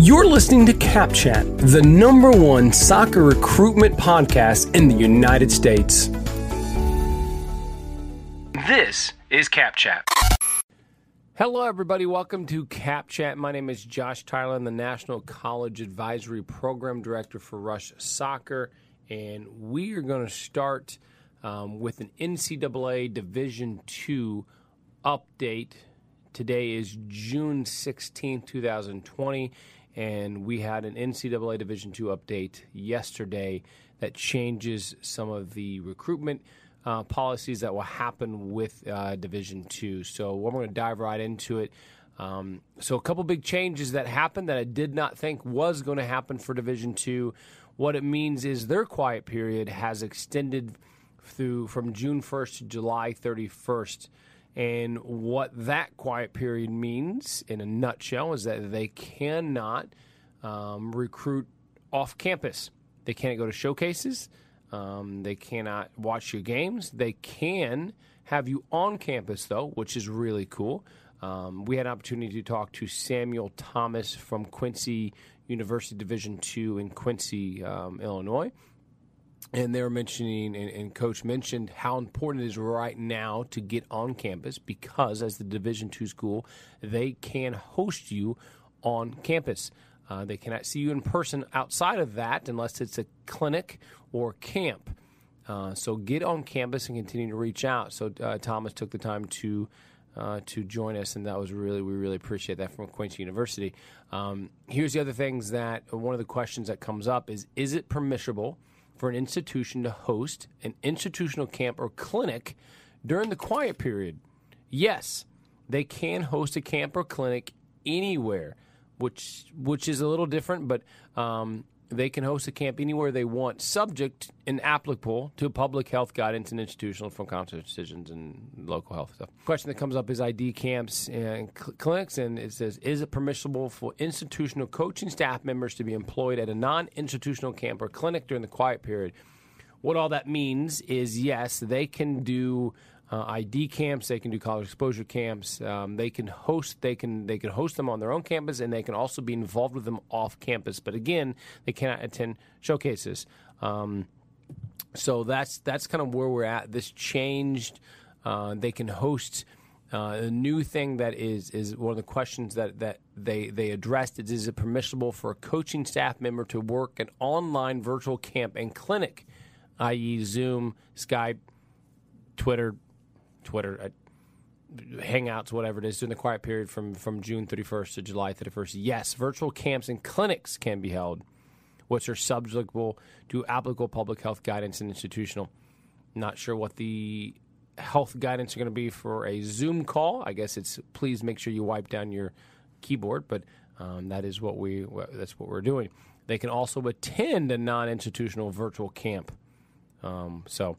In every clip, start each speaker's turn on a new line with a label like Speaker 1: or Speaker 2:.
Speaker 1: You're listening to Cap Chat, the number one soccer recruitment podcast in the United States. This is Cap Chat. Hello, everybody. Welcome to Cap Chat. My name is Josh Tyler. I'm the National College Advisory Program Director for Rush Soccer, and we are going to start um, with an NCAA Division II update. Today is June 16, 2020 and we had an NCAA Division II update yesterday that changes some of the recruitment uh, policies that will happen with uh, Division II. So we're going to dive right into it. Um, so a couple big changes that happened that I did not think was going to happen for Division II. What it means is their quiet period has extended through from June 1st to July 31st. And what that quiet period means, in a nutshell, is that they cannot um, recruit off campus. They can't go to showcases. Um, they cannot watch your games. They can have you on campus, though, which is really cool. Um, we had an opportunity to talk to Samuel Thomas from Quincy University Division II in Quincy, um, Illinois and they were mentioning, and, and, Coach mentioned how important it is right now to get on campus because, as the Division two school, they can host you on campus. Uh, they cannot see you in person outside of that unless it's a clinic or camp. Uh, so get on campus and continue to reach out. So uh, Thomas took the time to uh, to join us, and that was really we really appreciate that from Quincy University. Um, here's the other things that one of the questions that comes up is: Is it permissible? For an institution to host an institutional camp or clinic during the quiet period. Yes, they can host a camp or clinic anywhere, which which is a little different, but um, they can host a camp anywhere they want, subject and applicable to public health guidance and institutional from council decisions and local health stuff. Question that comes up is ID camps and cl- clinics, and it says, is it permissible for institutional coaching staff members to be employed at a non-institutional camp or clinic during the quiet period? What all that means is yes, they can do uh, ID camps. They can do college exposure camps. Um, they can host. They can they can host them on their own campus, and they can also be involved with them off campus. But again, they cannot attend showcases. Um, so that's that's kind of where we're at. This changed. Uh, they can host. Uh, a new thing that is is one of the questions that, that they they addressed is is it permissible for a coaching staff member to work an online virtual camp and clinic, i.e. Zoom, Skype, Twitter, Twitter, uh, Hangouts, whatever it is, during the quiet period from, from June 31st to July 31st. Yes, virtual camps and clinics can be held, which are subjectable to applicable public health guidance and institutional. Not sure what the health guidance are going to be for a Zoom call. I guess it's please make sure you wipe down your keyboard, but um, that is what we that's what we're doing. They can also attend a non-institutional virtual camp. Um, so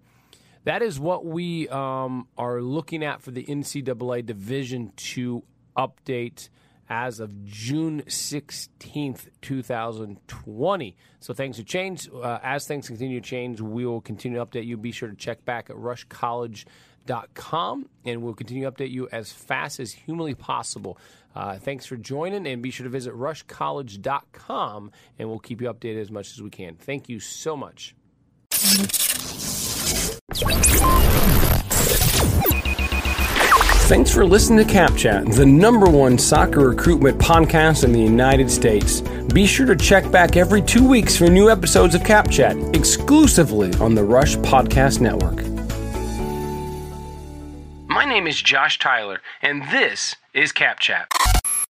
Speaker 1: that is what we um, are looking at for the NCAA Division II update as of June 16th, 2020. So things have changed. Uh, as things continue to change, we will continue to update you. Be sure to check back at rushcollege.com and we'll continue to update you as fast as humanly possible. Uh, thanks for joining and be sure to visit rushcollege.com and we'll keep you updated as much as we can. Thank you so much. Thanks for listening to CapChat, the number one soccer recruitment podcast in the United States. Be sure to check back every two weeks for new episodes of CapChat, exclusively on the Rush Podcast Network. My name is Josh Tyler, and this is CapChat.